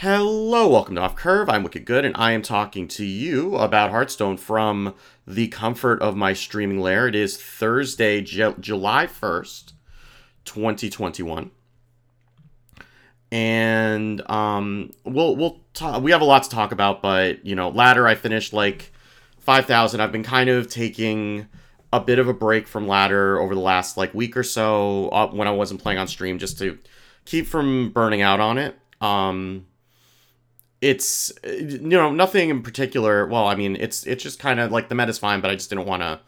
Hello, welcome to Off Curve. I'm Wicked Good, and I am talking to you about Hearthstone from the comfort of my streaming lair. It is Thursday, J- July 1st, 2021. And um, we'll we'll talk, we have a lot to talk about, but you know, ladder I finished like 5,000. I've been kind of taking a bit of a break from ladder over the last like week or so uh, when I wasn't playing on stream, just to keep from burning out on it. Um, it's you know nothing in particular. Well, I mean it's it's just kind of like the meta's fine, but I just didn't want to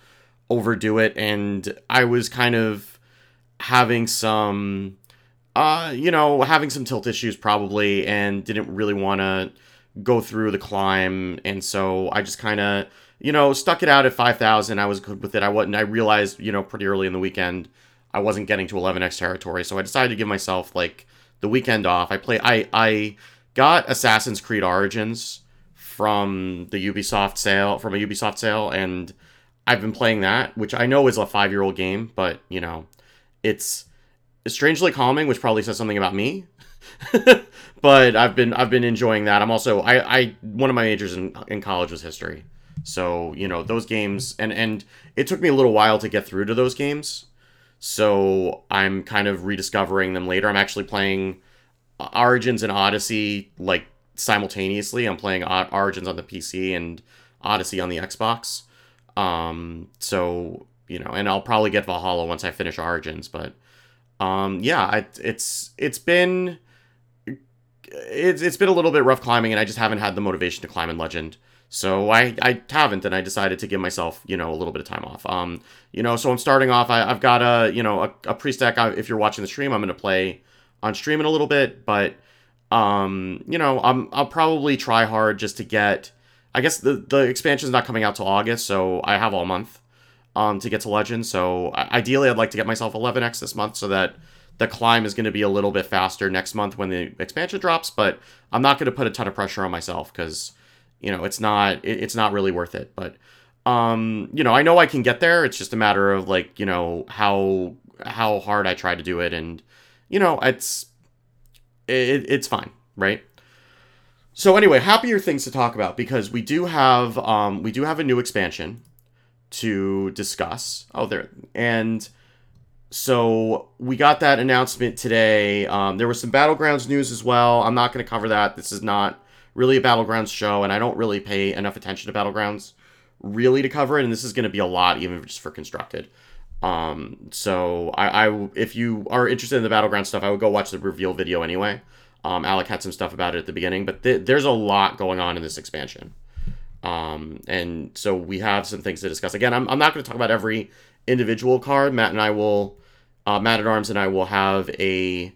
overdo it, and I was kind of having some uh you know having some tilt issues probably, and didn't really want to go through the climb, and so I just kind of you know stuck it out at five thousand. I was good with it. I wasn't. I realized you know pretty early in the weekend I wasn't getting to 11x territory, so I decided to give myself like the weekend off. I play I I got Assassin's Creed Origins from the Ubisoft sale from a Ubisoft sale and I've been playing that, which I know is a 5-year-old game, but you know, it's strangely calming, which probably says something about me. but I've been I've been enjoying that. I'm also I I one of my majors in in college was history. So, you know, those games and and it took me a little while to get through to those games. So, I'm kind of rediscovering them later. I'm actually playing Origins and Odyssey like simultaneously. I'm playing Origins on the PC and Odyssey on the Xbox. Um, so you know, and I'll probably get Valhalla once I finish Origins. But um, yeah, I, it's it's been it's it's been a little bit rough climbing, and I just haven't had the motivation to climb in Legend. So I, I haven't, and I decided to give myself, you know, a little bit of time off. Um, you know, so I'm starting off. I, have got a, you know, a, a priest deck. I, if you're watching the stream, I'm going to play on stream in a little bit, but um, you know, I'm I'll probably try hard just to get. I guess the the expansion's not coming out till August, so I have all month um to get to Legend. So ideally, I'd like to get myself 11x this month so that the climb is going to be a little bit faster next month when the expansion drops. But I'm not going to put a ton of pressure on myself because you know it's not it, it's not really worth it. But um, you know, I know I can get there. It's just a matter of like you know how how hard I try to do it and you know, it's it, it's fine, right? So anyway, happier things to talk about because we do have um we do have a new expansion to discuss. Oh, there and so we got that announcement today. Um, there was some battlegrounds news as well. I'm not going to cover that. This is not really a battlegrounds show, and I don't really pay enough attention to battlegrounds really to cover it. And this is going to be a lot, even just for constructed. Um, so I, I, if you are interested in the battleground stuff, I would go watch the reveal video anyway. Um, Alec had some stuff about it at the beginning, but th- there's a lot going on in this expansion. Um, and so we have some things to discuss. Again, I'm, I'm not going to talk about every individual card. Matt and I will, uh, Matt at Arms and I will have a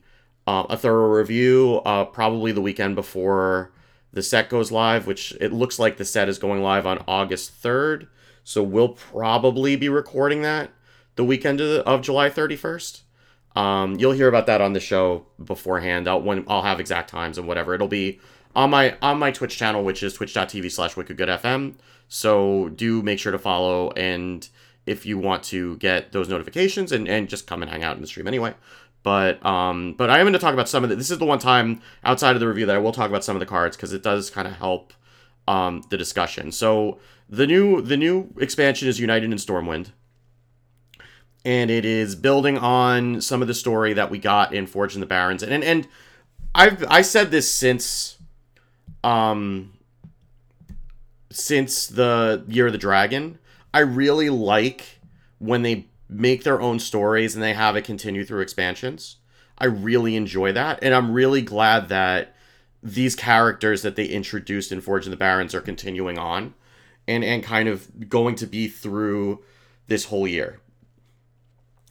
uh, a thorough review uh, probably the weekend before the set goes live, which it looks like the set is going live on August 3rd. So we'll probably be recording that the weekend of, of July 31st. Um, you'll hear about that on the show beforehand. I'll when I'll have exact times and whatever. It'll be on my on my Twitch channel, which is twitch.tv slash wickedgoodfm. So do make sure to follow and if you want to get those notifications and, and just come and hang out in the stream anyway. But um, but I am going to talk about some of the. This is the one time outside of the review that I will talk about some of the cards because it does kind of help um, the discussion. So the new the new expansion is United in Stormwind and it is building on some of the story that we got in Forged in the Barrens. And and, and I've I said this since um since the Year of the Dragon. I really like when they make their own stories and they have it continue through expansions. I really enjoy that, and I'm really glad that these characters that they introduced in Forged in the Barrens are continuing on and and kind of going to be through this whole year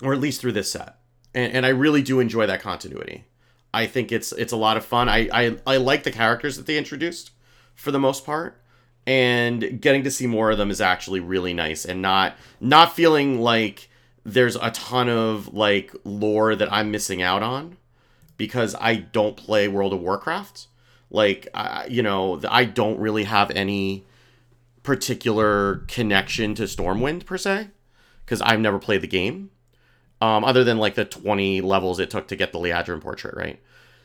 or at least through this set. And, and I really do enjoy that continuity. I think it's it's a lot of fun. I, I I like the characters that they introduced for the most part, and getting to see more of them is actually really nice, and not not feeling like there's a ton of like lore that I'm missing out on because I don't play World of Warcraft. Like, I, you know, I don't really have any particular connection to Stormwind per se because I've never played the game um, other than like the 20 levels it took to get the Liadrin portrait, right?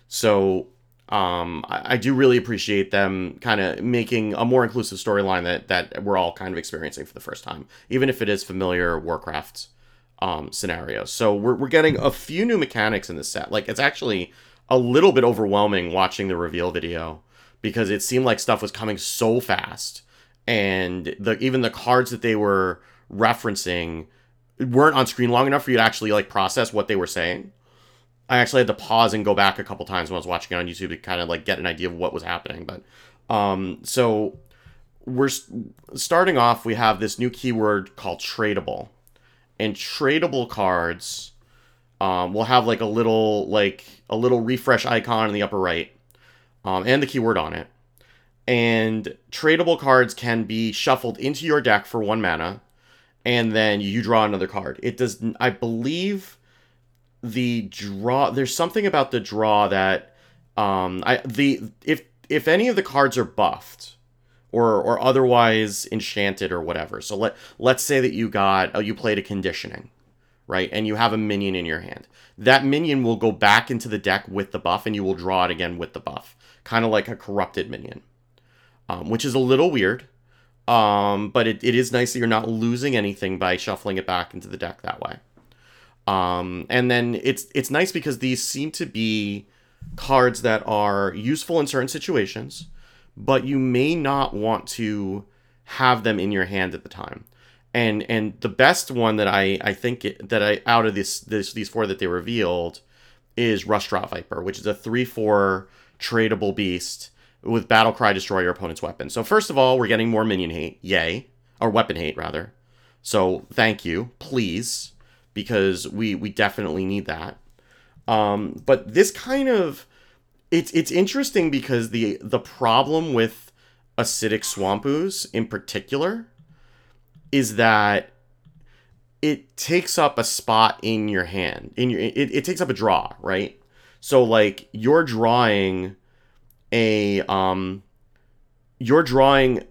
So Um, I, I do really appreciate them kind of making a more inclusive storyline that that we're all kind of experiencing for the first time, even if it is familiar Warcraft um, scenarios. So we're we're getting a few new mechanics in this set. Like it's actually a little bit overwhelming watching the reveal video because it seemed like stuff was coming so fast, and the even the cards that they were referencing weren't on screen long enough for you to actually like process what they were saying. I actually had to pause and go back a couple times when I was watching it on YouTube to kind of like get an idea of what was happening. But um, so we're starting off. We have this new keyword called tradable, and tradable cards um, will have like a little like a little refresh icon in the upper right, um, and the keyword on it. And tradable cards can be shuffled into your deck for one mana, and then you draw another card. It does, I believe the draw there's something about the draw that um I the if if any of the cards are buffed or or otherwise enchanted or whatever. So let let's say that you got oh, you played a conditioning, right? And you have a minion in your hand. That minion will go back into the deck with the buff and you will draw it again with the buff. Kind of like a corrupted minion. Um, which is a little weird. Um, but it, it is nice that you're not losing anything by shuffling it back into the deck that way. Um, and then it's it's nice because these seem to be cards that are useful in certain situations, but you may not want to have them in your hand at the time. And and the best one that I I think it, that I out of this this these four that they revealed is Rustrot Viper, which is a three four tradable beast with battle cry destroy your opponent's weapon. So first of all, we're getting more minion hate, yay, or weapon hate rather. So thank you, please because we we definitely need that. Um, but this kind of it's it's interesting because the the problem with acidic swamp ooze in particular is that it takes up a spot in your hand in your it, it takes up a draw right so like you're drawing a um you're drawing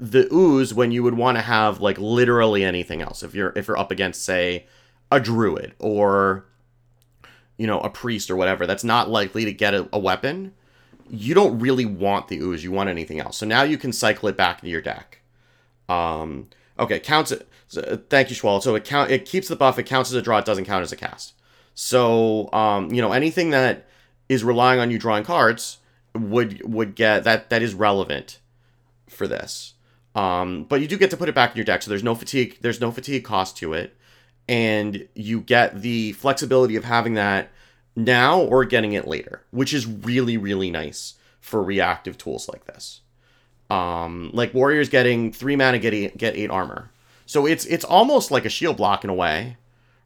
the ooze when you would want to have like literally anything else. If you're if you're up against say a druid or you know a priest or whatever that's not likely to get a, a weapon. You don't really want the ooze. You want anything else. So now you can cycle it back into your deck. Um okay counts it so, thank you Schwall. so it count it keeps the buff it counts as a draw it doesn't count as a cast. So um you know anything that is relying on you drawing cards would would get that that is relevant for this um but you do get to put it back in your deck so there's no fatigue there's no fatigue cost to it and you get the flexibility of having that now or getting it later, which is really really nice for reactive tools like this. Um, like warriors getting three mana get eight, get eight armor, so it's it's almost like a shield block in a way,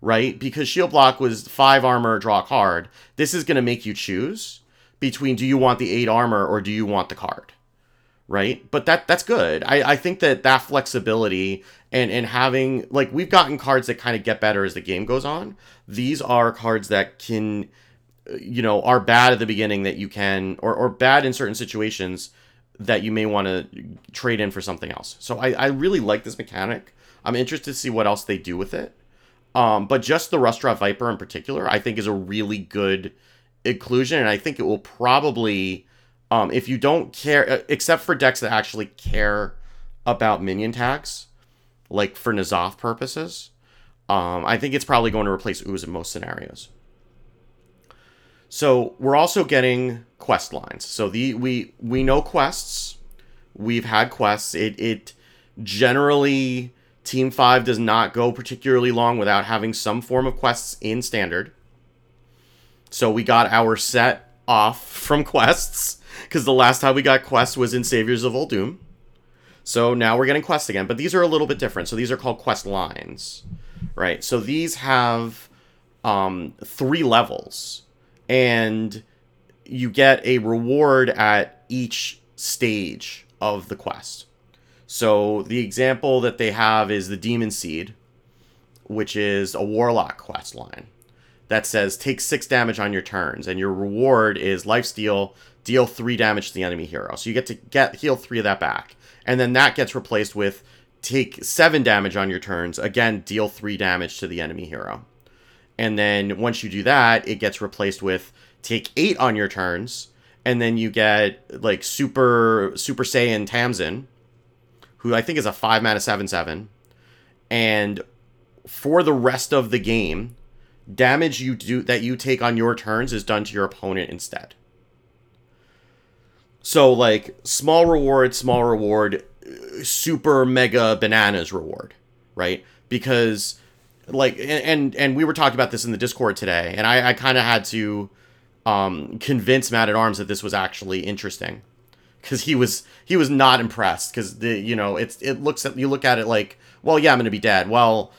right? Because shield block was five armor, draw card. This is going to make you choose between do you want the eight armor or do you want the card? Right? But that that's good. I i think that that flexibility and and having like we've gotten cards that kind of get better as the game goes on. These are cards that can you know are bad at the beginning that you can or or bad in certain situations that you may want to trade in for something else. So i i really like this mechanic. I'm interested to see what else they do with it. Um but just the Rustrot Viper in particular i think is a really good inclusion and i think it will probably um, if you don't care, uh, except for decks that actually care about minion tags, like for N'Zoth purposes, um, I think it's probably going to replace Ooze in most scenarios. So we're also getting quest lines. So the we we know quests. We've had quests. It it generally Team Five does not go particularly long without having some form of quests in standard. So we got our set off from quests because the last time we got quests was in Saviors of Uldum. So now we're getting quests again, but these are a little bit different. So these are called quest lines, right? So these have um, three levels, and you get a reward at each stage of the quest. So the example that they have is the Demon Seed, which is a Warlock quest line that says take six damage on your turns, and your reward is lifesteal deal three damage to the enemy hero. So you get to get heal three of that back. And then that gets replaced with take seven damage on your turns. Again, deal three damage to the enemy hero. And then once you do that, it gets replaced with take eight on your turns and then you get like Super Super Saiyan Tamsin, who I think is a five mana seven seven, and for the rest of the game, damage you do that you take on your turns is done to your opponent instead. So like small reward, small reward, super mega bananas reward, right? Because like and and, we were talking about this in the Discord today, and I, I kind of had to um, convince Matt at Arms that this was actually interesting because he was he was not impressed because the you know it's it looks at you look at it like well yeah I'm gonna be dead well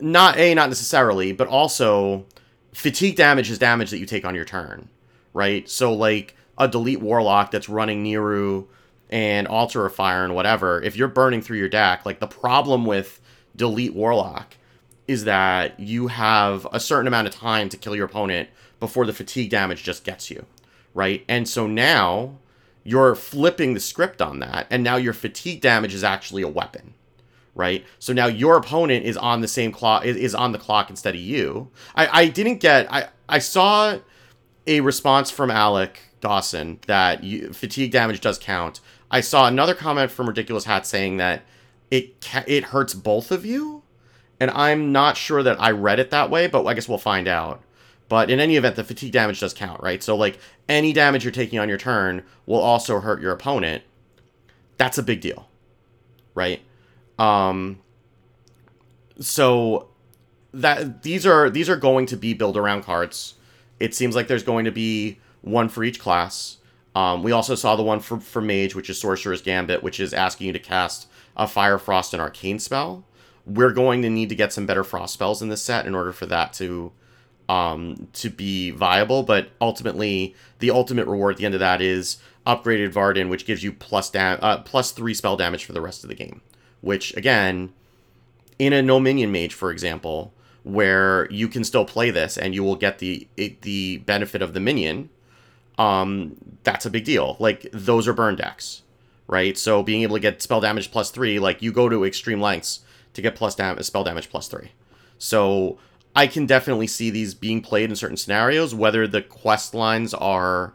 not a not necessarily but also fatigue damage is damage that you take on your turn right so like a delete warlock that's running Neeru and altar of fire and whatever if you're burning through your deck like the problem with delete warlock is that you have a certain amount of time to kill your opponent before the fatigue damage just gets you, right? And so now you're flipping the script on that, and now your fatigue damage is actually a weapon, right? So now your opponent is on the same clock is on the clock instead of you. I, I didn't get I I saw a response from Alec Dawson that you, fatigue damage does count. I saw another comment from Ridiculous Hat saying that it ca- it hurts both of you, and I'm not sure that I read it that way, but I guess we'll find out. But in any event, the fatigue damage does count, right? So, like, any damage you're taking on your turn will also hurt your opponent. That's a big deal, right? Um, so that these are these are going to be build around cards. It seems like there's going to be one for each class. Um, we also saw the one for, for Mage, which is Sorcerer's Gambit, which is asking you to cast a Fire, Frost, and Arcane spell. We're going to need to get some better Frost spells in this set in order for that to um, to be viable. But ultimately, the ultimate reward at the end of that is upgraded Varden, which gives you plus da- uh, plus three spell damage for the rest of the game. Which again, in a no minion mage, for example, where you can still play this and you will get the the benefit of the minion. Um, that's a big deal. Like those are burn decks, right? So being able to get spell damage plus three, like you go to extreme lengths to get plus damage, spell damage plus three. So I can definitely see these being played in certain scenarios. Whether the quest lines are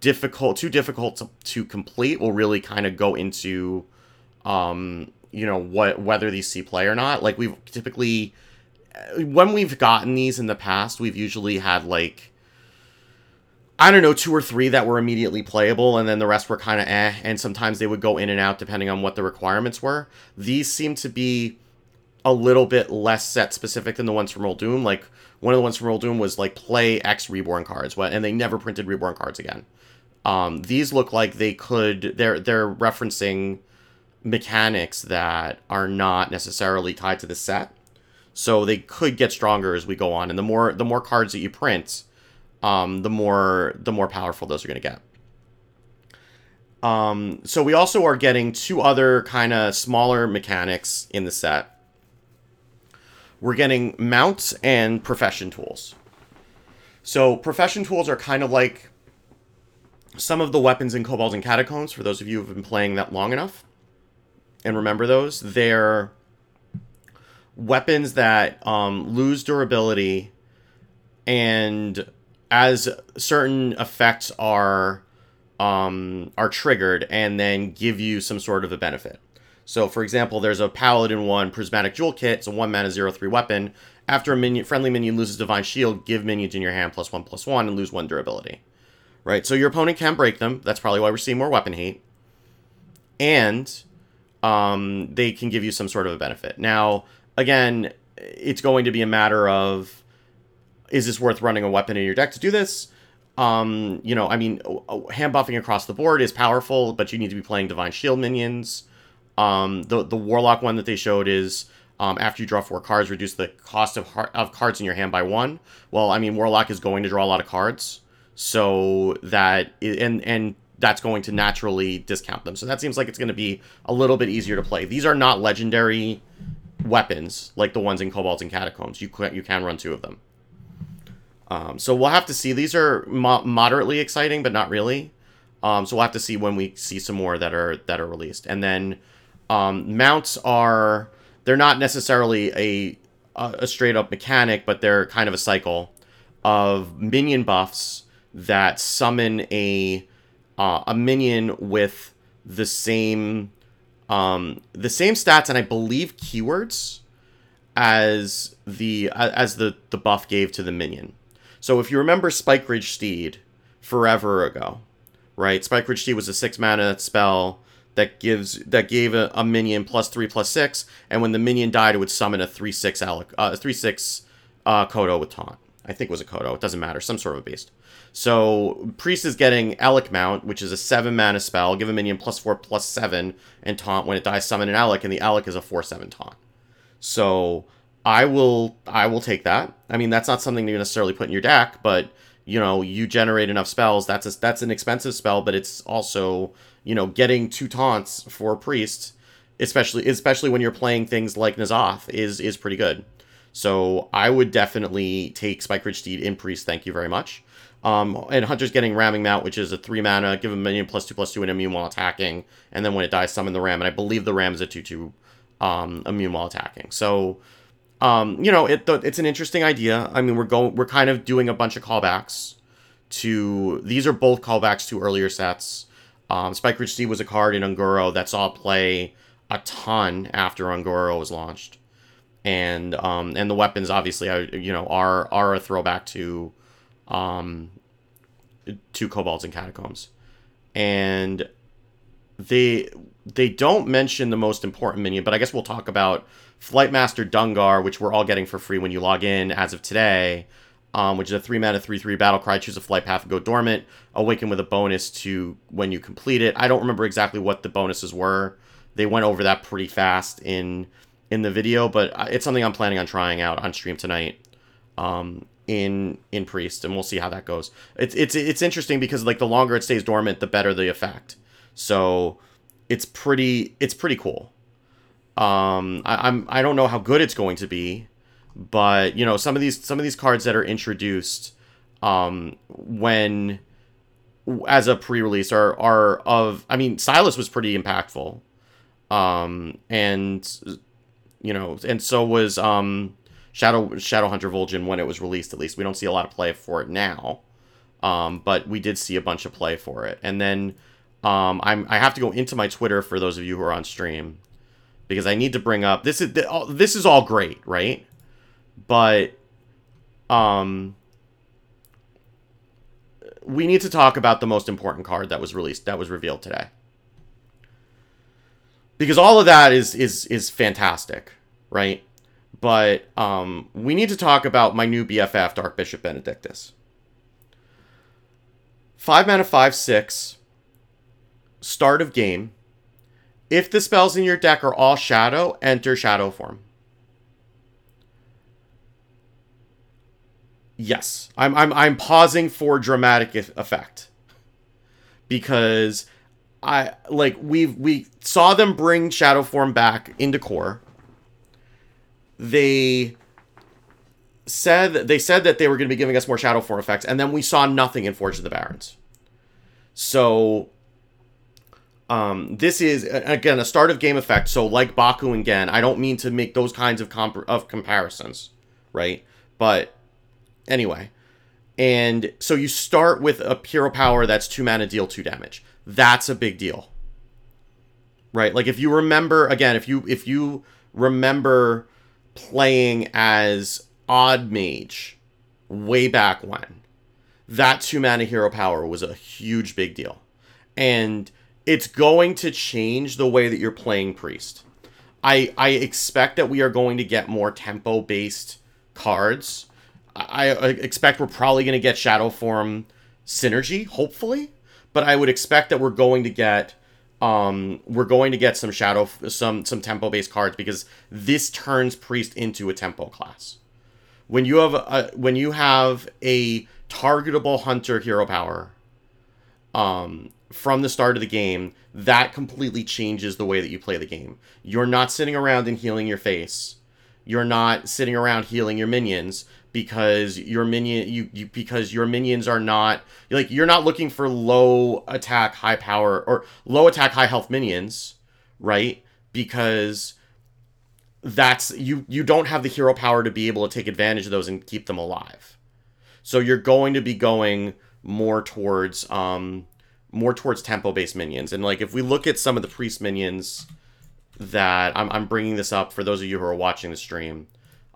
difficult, too difficult to, to complete, will really kind of go into, um, you know, what whether these see play or not. Like we've typically, when we've gotten these in the past, we've usually had like. I don't know, two or three that were immediately playable, and then the rest were kind of eh, and sometimes they would go in and out depending on what the requirements were. These seem to be a little bit less set specific than the ones from Uldum. Like one of the ones from Uldum was like play X Reborn cards, and they never printed Reborn cards again. Um, these look like they could. They're they're referencing mechanics that are not necessarily tied to the set, so they could get stronger as we go on. And the more the more cards that you print, um, the more the more powerful those are going to get. Um, so we also are getting two other kind of smaller mechanics in the set we're getting mounts and profession tools. So profession tools are kind of like some of the weapons in Kobolds and Catacombs, for those of you who have been playing that long enough and remember those. They're weapons that um, lose durability and as certain effects are um, are triggered and then give you some sort of a benefit. So, for example, there's a Paladin 1 Prismatic Jewel Kit. It's a 1 mana 0 3 weapon. After a minion, friendly minion loses Divine Shield, give minions in your hand plus 1 plus 1 and lose 1 durability. Right? So your opponent can break them. That's probably why we're seeing more weapon hate. And um, they can give you some sort of a benefit. Now, again, it's going to be a matter of is this worth running a weapon in your deck to do this? Um, you know, I mean, hand buffing across the board is powerful, but you need to be playing Divine Shield minions. Um, the the Warlock one that they showed is um, after you draw four cards, reduce the cost of of cards in your hand by one. Well, I mean, Warlock is going to draw a lot of cards, so that and and that's going to naturally discount them. So that seems like it's going to be a little bit easier to play. These are not legendary weapons like the ones in Kobolds and Catacombs. You can, you can run two of them. Um, so we'll have to see. These are mo- moderately exciting, but not really. Um, so we'll have to see when we see some more that are that are released, and then um, mounts are they're not necessarily a a straight up mechanic, but they're kind of a cycle of minion buffs that summon a uh, a minion with the same um, the same stats and I believe keywords as the as the the buff gave to the minion. So if you remember Spikeridged Steed forever ago, right? Spikeridged Steed was a six mana spell that gives that gave a, a, minion plus three plus six, and when the minion died, it would summon a three six Elekk, uh, three six uh, Kodo with taunt. I think it was a Kodo. It doesn't matter. Some sort of a beast. So Priest is getting Elekk Mount, which is a seven mana spell. Give a minion plus four plus seven and taunt when it dies. Summon an Elekk, and the Elekk is a four seven taunt. So I will I will take that. I mean that's not something you necessarily put in your deck, but you know you generate enough spells. That's a, that's an expensive spell, but it's also you know, getting two taunts for a priest, especially especially when you're playing things like N'Zoth, is is pretty good. So I would definitely take Spikeridged Steed in priest. Thank you very much. Um, and Hunter's getting Ramming Mount, which is a three mana, give him a minion plus two plus two and immune while attacking, and then when it dies, summon the Ram. And I believe the Ram is a two two um, immune while attacking. So um, you know, it it's an interesting idea. I mean, we're going we're kind of doing a bunch of callbacks to these are both callbacks to earlier sets. Um, Spikeridged Steed was a card in Un'Goro that saw play a ton after Un'Goro was launched, and um, and the weapons obviously you know are are a throwback to um, to Kobolds and Catacombs, and they they don't mention the most important minion, but I guess we'll talk about Flightmaster Dungar, which we're all getting for free when you log in as of today um, which is a three mana three three battle cry. Choose a flight path and go dormant. Awaken with a bonus to when you complete it. I don't remember exactly what the bonuses were. They went over that pretty fast in in the video, but it's something I'm planning on trying out on stream tonight. Um, in in priest, and we'll see how that goes. It's it's it's interesting because like the longer it stays dormant, the better the effect. So it's pretty it's pretty cool. Um, I, I'm I don't know how good it's going to be but you know some of these some of these cards that are introduced um, when as a pre-release are are of I mean Silas was pretty impactful um, and you know and so was um, Shadow Shadow Hunter Vol'jin when it was released at least. We don't see a lot of play for it now um, but we did see a bunch of play for it. And then um, I'm I have to go into my Twitter for those of you who are on stream because I need to bring up this is this is all great right? But um we need to talk about the most important card that was released that was revealed today. Because all of that is is is fantastic right? But um we need to talk about my new bff dark bishop benedictus. Five mana five six start of game. If the spells in your deck are all shadow enter shadow form. Yes, I'm I'm I'm pausing for dramatic effect. Because I like we we saw them bring shadow form back into core. They said they said that they were going to be giving us more shadow form effects, and then we saw nothing in Forge of the Barrens. So, um, this is again a start of game effect. So, like Baku and Genn, I don't mean to make those kinds of comp- of comparisons, right? But Anyway, and so you start with a hero power that's two mana, deal two damage. That's a big deal, right? Like if you remember again, if you if you remember playing as Odd Mage way back when, that two mana hero power was a huge big deal, and it's going to change the way that you're playing Priest. I I expect that we are going to get more tempo based cards. I, I expect we're probably going to get Shadow Form synergy, hopefully, but I would expect that we're going to get um we're going to get some shadow some some tempo based cards because this turns priest into a tempo class. When you have a when you have a targetable hunter hero power um from the start of the game that completely changes the way that you play the game. You're not sitting around and healing your face. You're not sitting around healing your minions because your minion you, you because your minions are not like you're not looking for low attack high power or low attack high health minions right because that's you you don't have the hero power to be able to take advantage of those and keep them alive so you're going to be going more towards um more towards tempo based minions. And like if we look at some of the priest minions that I'm I'm bringing this up for those of you who are watching the stream.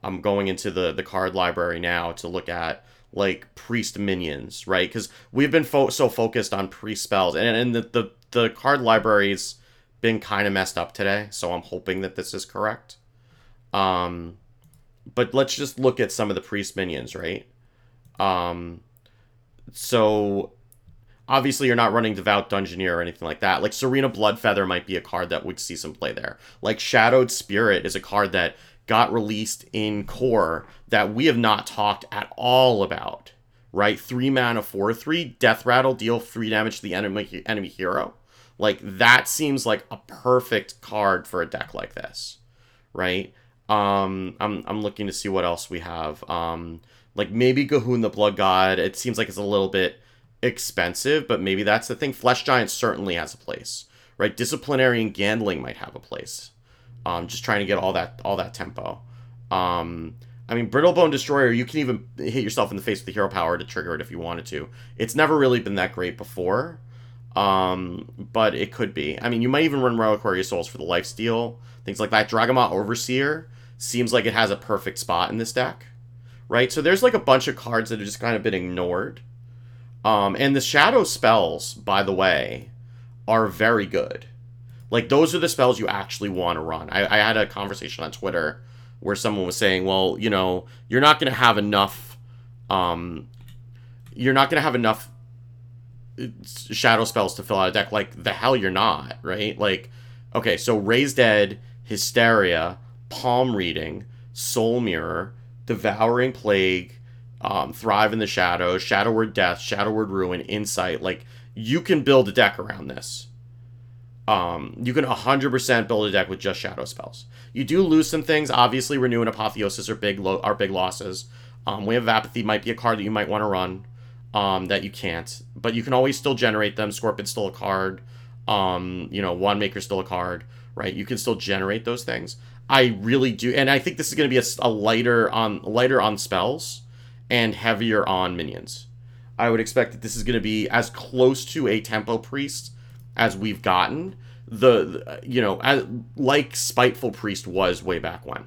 I'm going into the the card library now to look at like priest minions, right? Because we've been fo- so focused on priest spells, and and the the, the card library's been kind of messed up today. So I'm hoping that this is correct. Um, but let's just look at some of the priest minions, right? Um, so obviously you're not running Devout Dungeoneer or anything like that. Like Serena Bloodfeather might be a card that would see some play there. Like Shadowed Spirit is a card that got released in core that we have not talked at all about. Right? Three mana, four, three, death rattle, deal three damage to the enemy enemy hero. Like that seems like a perfect card for a deck like this. Right? Um, I'm I'm looking to see what else we have. Um, like maybe G'huun the Blood God. It seems like it's a little bit expensive, but maybe that's the thing. Flesh Giant certainly has a place, right? Disciplinarian Gandling might have a place. Um, just trying to get all that all that tempo. Um, I mean, Brittle Bone Destroyer, you can even hit yourself in the face with the hero power to trigger it if you wanted to. It's never really been that great before, um, but it could be. I mean, you might even run Reliquary Souls for the life steal, things like that. Dragonmaw Overseer seems like it has a perfect spot in this deck, right? So there's like a bunch of cards that have just kind of been ignored. Um, and the shadow spells, by the way, are very good. Like those are the spells you actually want to run. I, I had a conversation on Twitter where someone was saying, well, you know, you're not going to have enough. Um, you're not going to have enough uh, shadow spells to fill out a deck. Like the hell, you're not, right? Like, okay, so Raise Dead, Hysteria, Palm Reading, Soul Mirror, Devouring Plague, um, Thrive in the Shadows, Shadow Word Death, Shadow Word Ruin, Insight. Like, you can build a deck around this. Um, you can 100% build a deck with just shadow spells. You do lose some things. Obviously, Renew and Apotheosis are big lo- are big losses. Um, Way of Apathy might be a card that you might want to run um, that you can't, but you can always still generate them. Scorpion's still a card. Um, you know, Wandmaker's still a card, right? You can still generate those things. I really do, and I think this is going to be a, a lighter on lighter on spells and heavier on minions. I would expect that this is going to be as close to a tempo priest as we've gotten the you know as, like spiteful priest was way back when.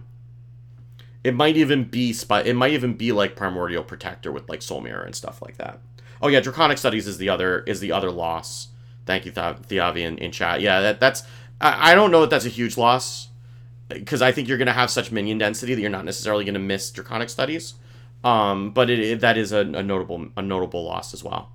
It might even be spite it might even be like primordial protector with like soul mirror and stuff like that. Oh yeah draconic studies is the other is the other loss. Thank you Thiavi in, in chat. Yeah that that's I, I don't know that that's a huge loss because i think you're going to have such minion density that you're not necessarily going to miss draconic studies. Um but it, it that is a, a notable a notable loss as well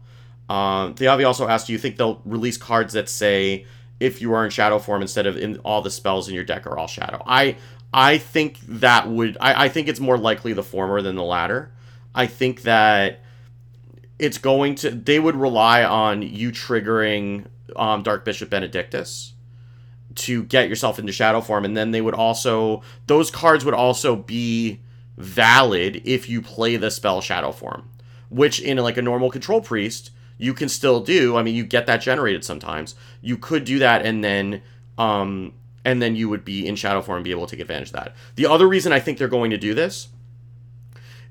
um, Thiavi also asked, do you think they'll release cards that say if you are in shadow form instead of in all the spells in your deck are all shadow? I I think that would I, I think it's more likely the former than the latter. I think that it's going to they would rely on you triggering um, Dark Bishop Benedictus to get yourself into shadow form, and then they would also those cards would also be valid if you play the spell shadow form, which in like a normal control priest you can still do. I mean, you get that generated sometimes. You could do that and then um and then you would be in shadow form and be able to take advantage of that. The other reason I think they're going to do this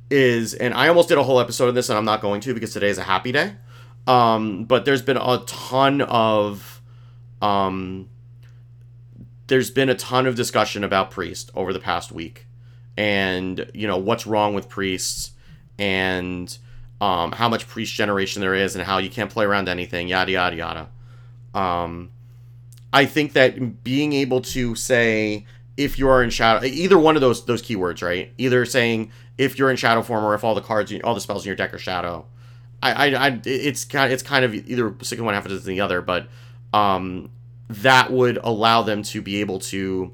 is and I almost did a whole episode of this and I'm not going to because today is a happy day. Um but there's been a ton of um there's been a ton of discussion about priest over the past week and you know what's wrong with priests and um, how much priest generation there is and how you can't play around anything, yada yada yada. Um, I think that being able to say if you are in shadow, either one of those those keywords, right? Either saying if you're in shadow form or if all the cards, all the spells in your deck are shadow. I, I, I it's kind, it's kind of either second one half of the other, but um, that would allow them to be able to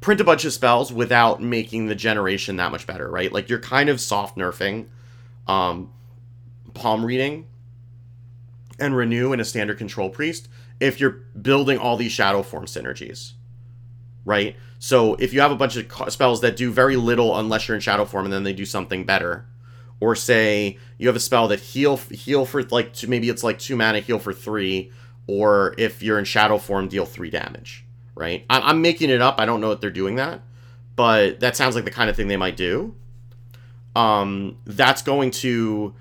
print a bunch of spells without making the generation that much better, right? Like you're kind of soft nerfing um, palm reading and renew in a standard control priest if you're building all these shadow form synergies right? So if you have a bunch of spells that do very little unless you're in shadow form and then they do something better or say you have a spell that heal heal for like two, maybe it's like two mana heal for three or if you're in shadow form deal three damage right? I'm making it up. I don't know if they're doing that but that sounds like the kind of thing they might do um, that's going to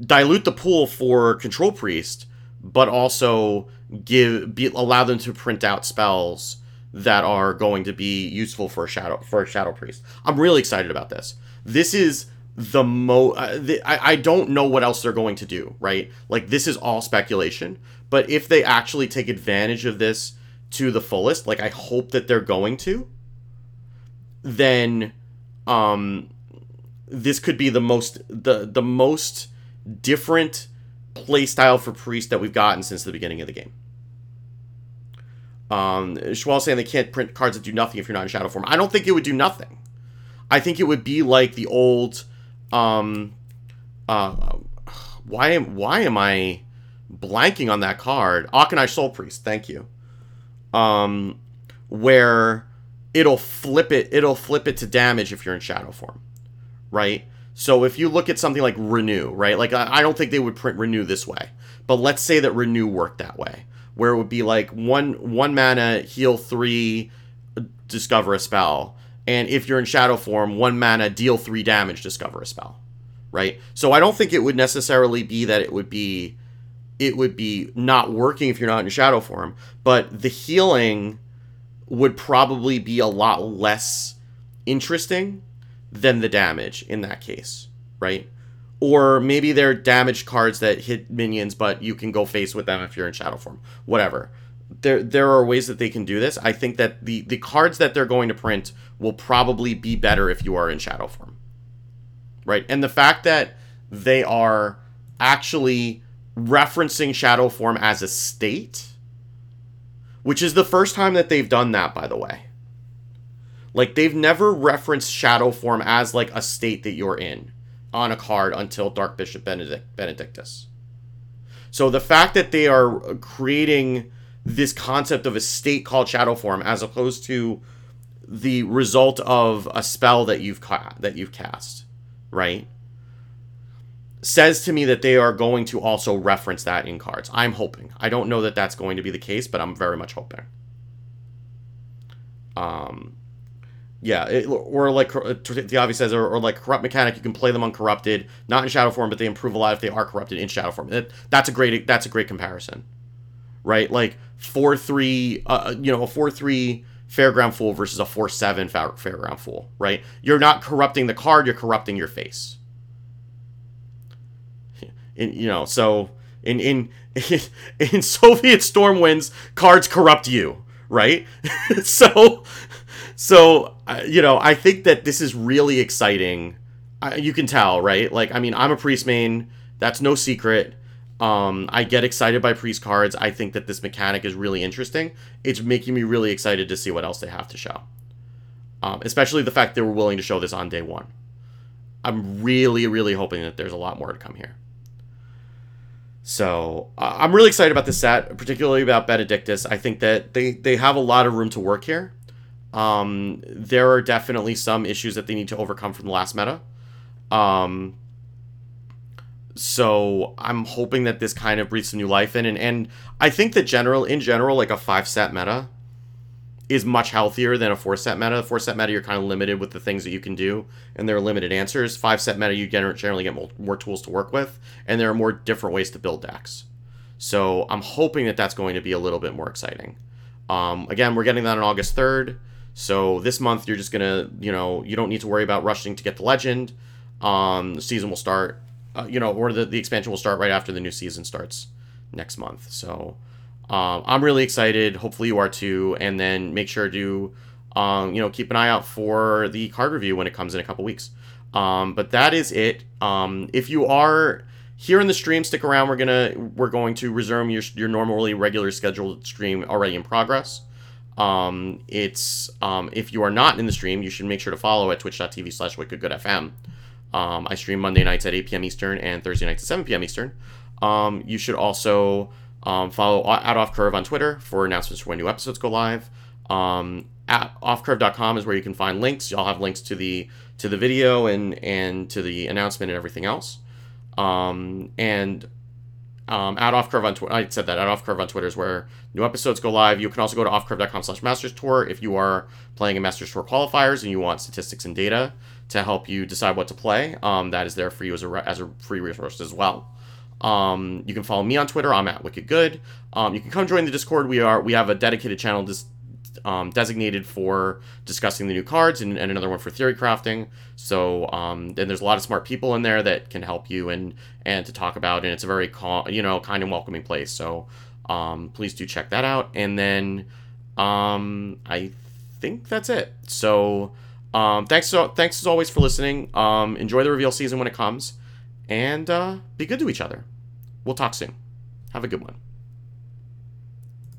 dilute the pool for control priest, but also give be allow them to print out spells that are going to be useful for a shadow for a shadow priest. I'm really excited about this. This is the mo uh, the, I, I don't know what else they're going to do right like this is all speculation but if they actually take advantage of this to the fullest like i hope that they're going to then um this could be the most the the most different play style for priest that we've gotten since the beginning of the game. Um Schwal saying they can't print cards that do nothing if you're not in shadow form. I don't think it would do nothing. I think it would be like the old um, uh, why am why am I blanking on that card? Auchenai Soul Priest, thank you. Um, where it'll flip it, it'll flip it to damage if you're in shadow form, right? So if you look at something like Renew, right? Like I, don't think they would print Renew this way, but let's say that Renew worked that way, where it would be like one one mana heal three, discover a spell, and if you're in shadow form, one mana, deal three damage, discover a spell. Right? So I don't think it would necessarily be that it would be it would be not working if you're not in shadow form, but the healing would probably be a lot less interesting than the damage in that case, right? Or maybe they're damage cards that hit minions, but you can go face with them if you're in shadow form. Whatever there there are ways that they can do this. I think that the the cards that they're going to print will probably be better if you are in shadow form. Right? And the fact that they are actually referencing shadow form as a state, which is the first time that they've done that by the way. Like they've never referenced shadow form as like a state that you're in on a card until Dark Bishop Benedict Benedictus. So the fact that they are creating this concept of a state called shadow form as opposed to the result of a spell that you've ca- that you've cast, right? Says to me that they are going to also reference that in cards. I'm hoping. I don't know that that's going to be the case, but I'm very much hoping. Um, yeah, it, or like the obvious says, or, or, like corrupt mechanic, you can play them uncorrupted, not in shadow form, but they improve a lot if they are corrupted in shadow form. It, that's a great that's a great comparison, right? Like four three, uh, uh, you know, a four three fairground fool versus a four seven fairground fool, right? You're not corrupting the card, you're corrupting your face. In, you know, so in in in Soviet Stormwinds, cards corrupt you, right? so so you know, I think that this is really exciting. Uh, you can tell, right? Like, I mean, I'm a priest main. That's no secret. Um, I get excited by priest cards. I think that this mechanic is really interesting. It's making me really excited to see what else they have to show. Um, especially the fact they were willing to show this on day one. I'm really, really hoping that there's a lot more to come here. So uh, I'm really excited about this set, particularly about Benedictus. I think that they they have a lot of room to work here. Um, there are definitely some issues that they need to overcome from the last meta. Um, so I'm hoping that this kind of breathes some new life in, and and I think that general in general, like a five set meta is much healthier than a four set meta. Four set meta, you're kind of limited with the things that you can do, and there are limited answers. Five set meta, you generally get more, tools to work with, and there are more different ways to build decks. So I'm hoping that that's going to be a little bit more exciting. Um, again, we're getting that on August 3rd. So this month, you're just gonna, you know, you don't need to worry about rushing to get the legend. Um, the season will start uh, you know, or the, the expansion will start right after the new season starts next month. So um, I'm really excited. Hopefully you are too. And then make sure to, um, you know, keep an eye out for the card review when it comes in a couple weeks. Um, but that is it. Um, if you are here in the stream, stick around. We're gonna we're going to resume your your normally regular scheduled stream already in progress. Um, it's um, if you are not in the stream, you should make sure to follow at twitch.tv slash wickedgoodfm. Um, I stream Monday nights at 8 p.m. Eastern and Thursday nights at 7 p.m. Eastern. Um, you should also um, follow at Off Curve on Twitter for announcements for when new episodes go live. Um, at offcurve.com is where you can find links. you'll have links to the to the video and and to the announcement and everything else. Um, and um, at Off Curve on Twitter. I said that at Off Curve on Twitter is where new episodes go live. You can also go to offcurve.com slash Masters Tour if you are playing in Masters Tour qualifiers and you want statistics and data to help you decide what to play. Um, that is there for you as a as a free resource as well. Um, you can follow me on Twitter. I'm at Wicked Good. Um, you can come join the Discord. We are we have a dedicated channel dis- um, designated for discussing the new cards and, and, another one for theory crafting. So um, then there's a lot of smart people in there that can help you and and to talk about. And it's a very calm, you know, kind and welcoming place. So um, please do check that out. And then um, I think that's it. So um, thanks so thanks as always for listening. Um, enjoy the reveal season when it comes, and uh, be good to each other. We'll talk soon. Have a good one.